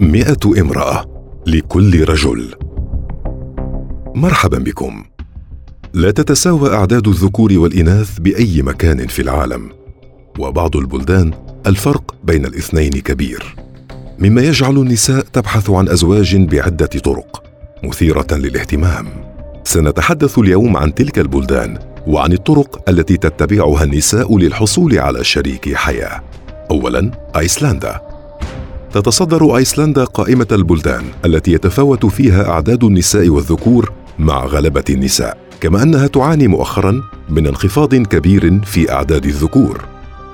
مئة امرأة لكل رجل. مرحبا بكم. لا تتساوى أعداد الذكور والإناث بأي مكان في العالم وبعض البلدان الفرق بين الاثنين كبير. مما يجعل النساء تبحث عن أزواج بعدة طرق مثيرة للاهتمام. سنتحدث اليوم عن تلك البلدان وعن الطرق التي تتبعها النساء للحصول على شريك حياة. اولا أيسلندا. تتصدر أيسلندا قائمة البلدان التي يتفاوت فيها أعداد النساء والذكور مع غلبة النساء كما أنها تعاني مؤخرا من انخفاض كبير في أعداد الذكور.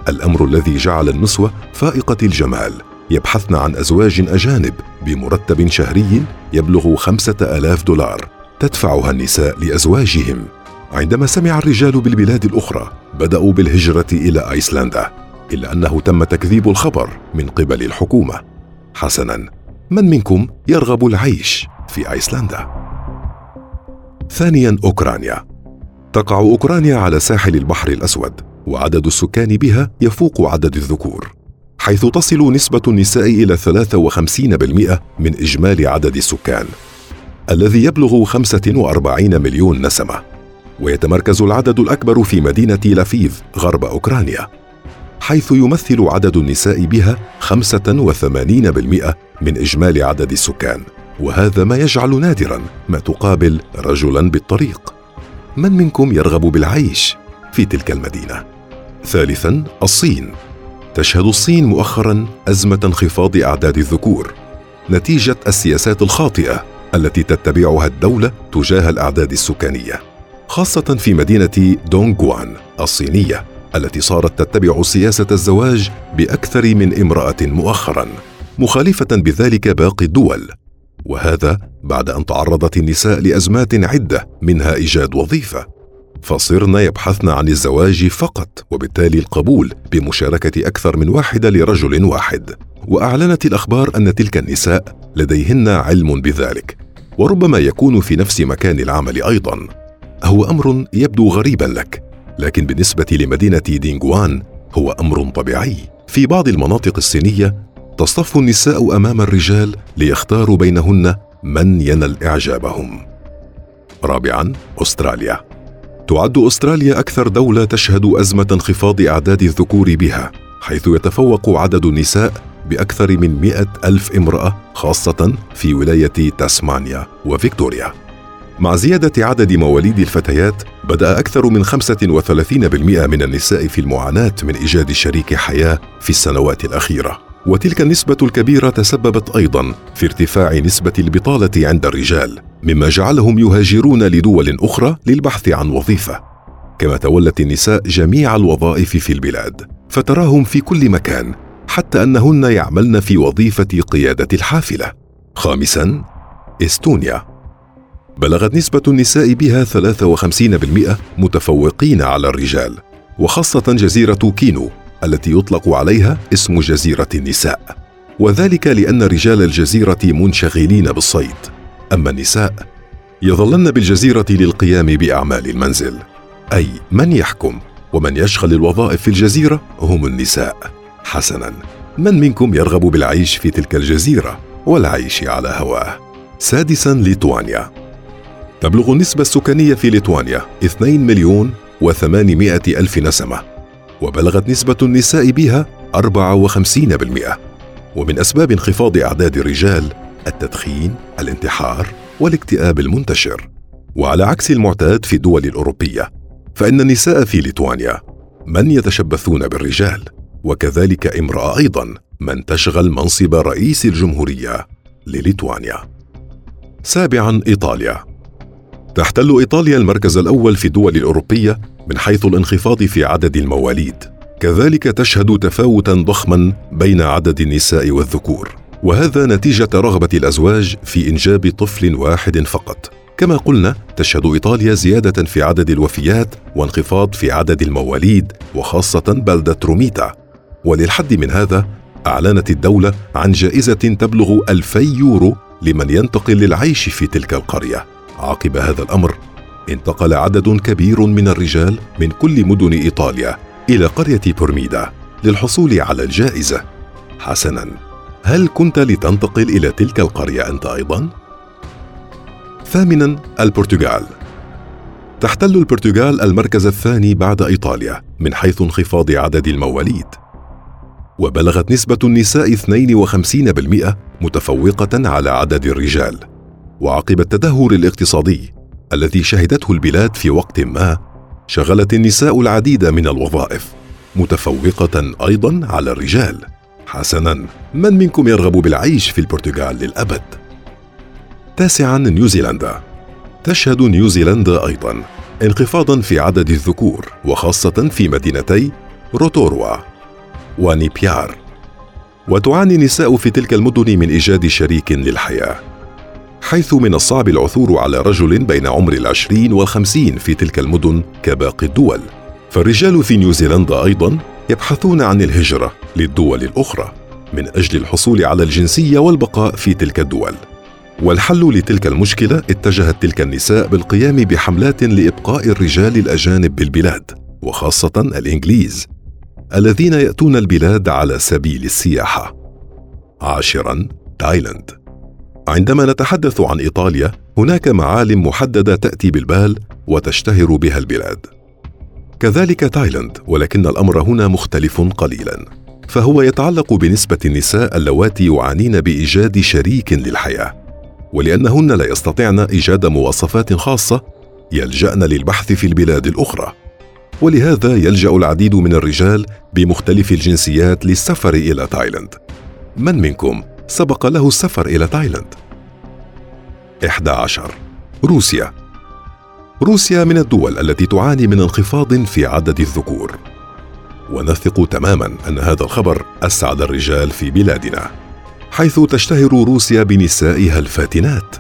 الأمر الذي جعل النسوة فائقة الجمال يبحثن عن أزواج أجانب بمرتب شهري يبلغ خمسة آلاف دولار تدفعها النساء لأزواجهم. عندما سمع الرجال بالبلاد الأخرى بدأوا بالهجرة إلى أيسلندا إلا أنه تم تكذيب الخبر من قبل الحكومة. حسنا من منكم يرغب العيش في أيسلندا؟ ثانيا أوكرانيا. تقع أوكرانيا على ساحل البحر الأسود وعدد السكان بها يفوق عدد الذكور حيث تصل نسبة النساء إلى 53% من إجمالي عدد السكان الذي يبلغ 45 مليون نسمة ويتمركز العدد الأكبر في مدينة لافيف غرب أوكرانيا. حيث يمثل عدد النساء بها 85% من إجمالي عدد السكان وهذا ما يجعل نادرا ما تقابل رجلا بالطريق. من منكم يرغب بالعيش في تلك المدينة؟ ثالثا الصين. تشهد الصين مؤخرا أزمة انخفاض أعداد الذكور نتيجة السياسات الخاطئة التي تتبعها الدولة تجاه الأعداد السكانية خاصة في مدينة دونغوان الصينية. التي صارت تتبع سياسة الزواج بأكثر من امرأة مؤخرا مخالفة بذلك باقي الدول. وهذا بعد أن تعرضت النساء لأزمات عدة منها إيجاد وظيفة. فصرن يبحثن عن الزواج فقط وبالتالي القبول بمشاركة أكثر من واحدة لرجل واحد. وأعلنت الأخبار أن تلك النساء لديهن علم بذلك. وربما يكون في نفس مكان العمل أيضا. هو أمر يبدو غريبا لك. لكن بالنسبة لمدينة دينغوان هو أمر طبيعي. في بعض المناطق الصينية تصطف النساء أمام الرجال ليختاروا بينهن من ينل إعجابهم. رابعا أستراليا. تعد أستراليا أكثر دولة تشهد أزمة انخفاض أعداد الذكور بها حيث يتفوق عدد النساء بأكثر من مئة ألف امرأة خاصة في ولاية تاسمانيا وفيكتوريا. مع زيادة عدد مواليد الفتيات بدأ أكثر من 35% من النساء في المعاناة من إيجاد شريك حياة في السنوات الأخيرة. وتلك النسبة الكبيرة تسببت أيضا في ارتفاع نسبة البطالة عند الرجال مما جعلهم يهاجرون لدول أخرى للبحث عن وظيفة. كما تولت النساء جميع الوظائف في البلاد فتراهم في كل مكان حتى أنهن يعملن في وظيفة قيادة الحافلة. خامسا إستونيا. بلغت نسبة النساء بها 53% متفوقين على الرجال وخاصة جزيرة كينو التي يطلق عليها اسم جزيرة النساء. وذلك لأن رجال الجزيرة منشغلين بالصيد. أما النساء يظلن بالجزيرة للقيام بأعمال المنزل أي من يحكم ومن يشغل الوظائف في الجزيرة هم النساء. حسنا من منكم يرغب بالعيش في تلك الجزيرة والعيش على هواه؟ سادسا ليتوانيا تبلغ النسبة السكانية في ليتوانيا 2 مليون و800 ألف نسمة وبلغت نسبة النساء بها 54% ومن أسباب انخفاض أعداد الرجال التدخين، الانتحار والاكتئاب المنتشر. وعلى عكس المعتاد في الدول الأوروبية فإن النساء في ليتوانيا من يتشبثون بالرجال وكذلك امرأة أيضا من تشغل منصب رئيس الجمهورية لليتوانيا. سابعا إيطاليا. تحتل إيطاليا المركز الأول في الدول الأوروبية من حيث الانخفاض في عدد المواليد. كذلك تشهد تفاوتا ضخما بين عدد النساء والذكور وهذا نتيجة رغبة الأزواج في إنجاب طفل واحد فقط. كما قلنا تشهد إيطاليا زيادة في عدد الوفيات وانخفاض في عدد المواليد وخاصة بلدة روميتا. وللحد من هذا أعلنت الدولة عن جائزة تبلغ 2000 يورو لمن ينتقل للعيش في تلك القرية. عقب هذا الأمر انتقل عدد كبير من الرجال من كل مدن إيطاليا إلى قرية بورميدا للحصول على الجائزة. حسنا. هل كنت لتنتقل إلى تلك القرية أنت أيضا؟ ثامنا البرتغال. تحتل البرتغال المركز الثاني بعد إيطاليا من حيث انخفاض عدد المواليد. وبلغت نسبة النساء 52% متفوقة على عدد الرجال. وعقب التدهور الاقتصادي الذي شهدته البلاد في وقت ما شغلت النساء العديد من الوظائف متفوقة أيضا على الرجال. حسنا من منكم يرغب بالعيش في البرتغال للأبد؟ تاسعا نيوزيلندا. تشهد نيوزيلندا أيضا انخفاضا في عدد الذكور وخاصة في مدينتي روتوروا ونيبيار وتعاني النساء في تلك المدن من إيجاد شريك للحياة. حيث من الصعب العثور على رجل بين عمر العشرين والخمسين في تلك المدن كباقي الدول. فالرجال في نيوزيلندا أيضا يبحثون عن الهجرة للدول الأخرى من أجل الحصول على الجنسية والبقاء في تلك الدول. والحل لتلك المشكلة اتجهت تلك النساء بالقيام بحملات لإبقاء الرجال الأجانب بالبلاد وخاصة الإنجليز الذين يأتون البلاد على سبيل السياحة. عاشرا تايلاند. عندما نتحدث عن إيطاليا هناك معالم محددة تأتي بالبال وتشتهر بها البلاد. كذلك تايلاند ولكن الأمر هنا مختلف قليلا. فهو يتعلق بنسبة النساء اللواتي يعانين بإيجاد شريك للحياة. ولأنهن لا يستطعن إيجاد مواصفات خاصة يلجأن للبحث في البلاد الأخرى. ولهذا يلجأ العديد من الرجال بمختلف الجنسيات للسفر إلى تايلاند. من منكم؟ سبق له السفر إلى تايلاند. 11 روسيا. روسيا من الدول التي تعاني من انخفاض في عدد الذكور. ونثق تماما أن هذا الخبر أسعد الرجال في بلادنا حيث تشتهر روسيا بنسائها الفاتنات.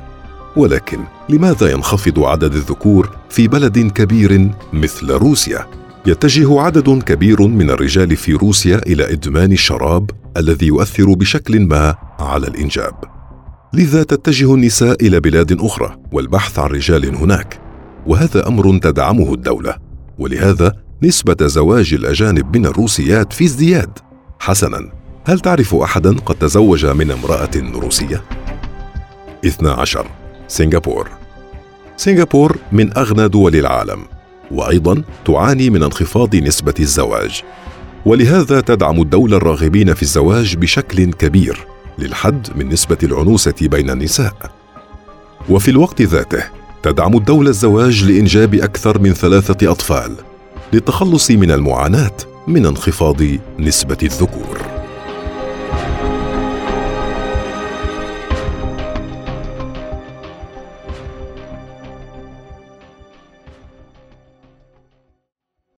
ولكن لماذا ينخفض عدد الذكور في بلد كبير مثل روسيا؟ يتجه عدد كبير من الرجال في روسيا إلى إدمان الشراب الذي يؤثر بشكل ما على الإنجاب. لذا تتجه النساء إلى بلاد أخرى والبحث عن رجال هناك وهذا أمر تدعمه الدولة. ولهذا نسبة زواج الأجانب من الروسيات في ازدياد. حسنا هل تعرف احدا قد تزوج من امرأة روسية؟ 12 سنغافور. سنغافور من أغنى دول العالم. وأيضا تعاني من انخفاض نسبة الزواج. ولهذا تدعم الدولة الراغبين في الزواج بشكل كبير للحد من نسبة العنوسة بين النساء. وفي الوقت ذاته تدعم الدولة الزواج لإنجاب أكثر من ثلاثة أطفال للتخلص من المعاناة من انخفاض نسبة الذكور.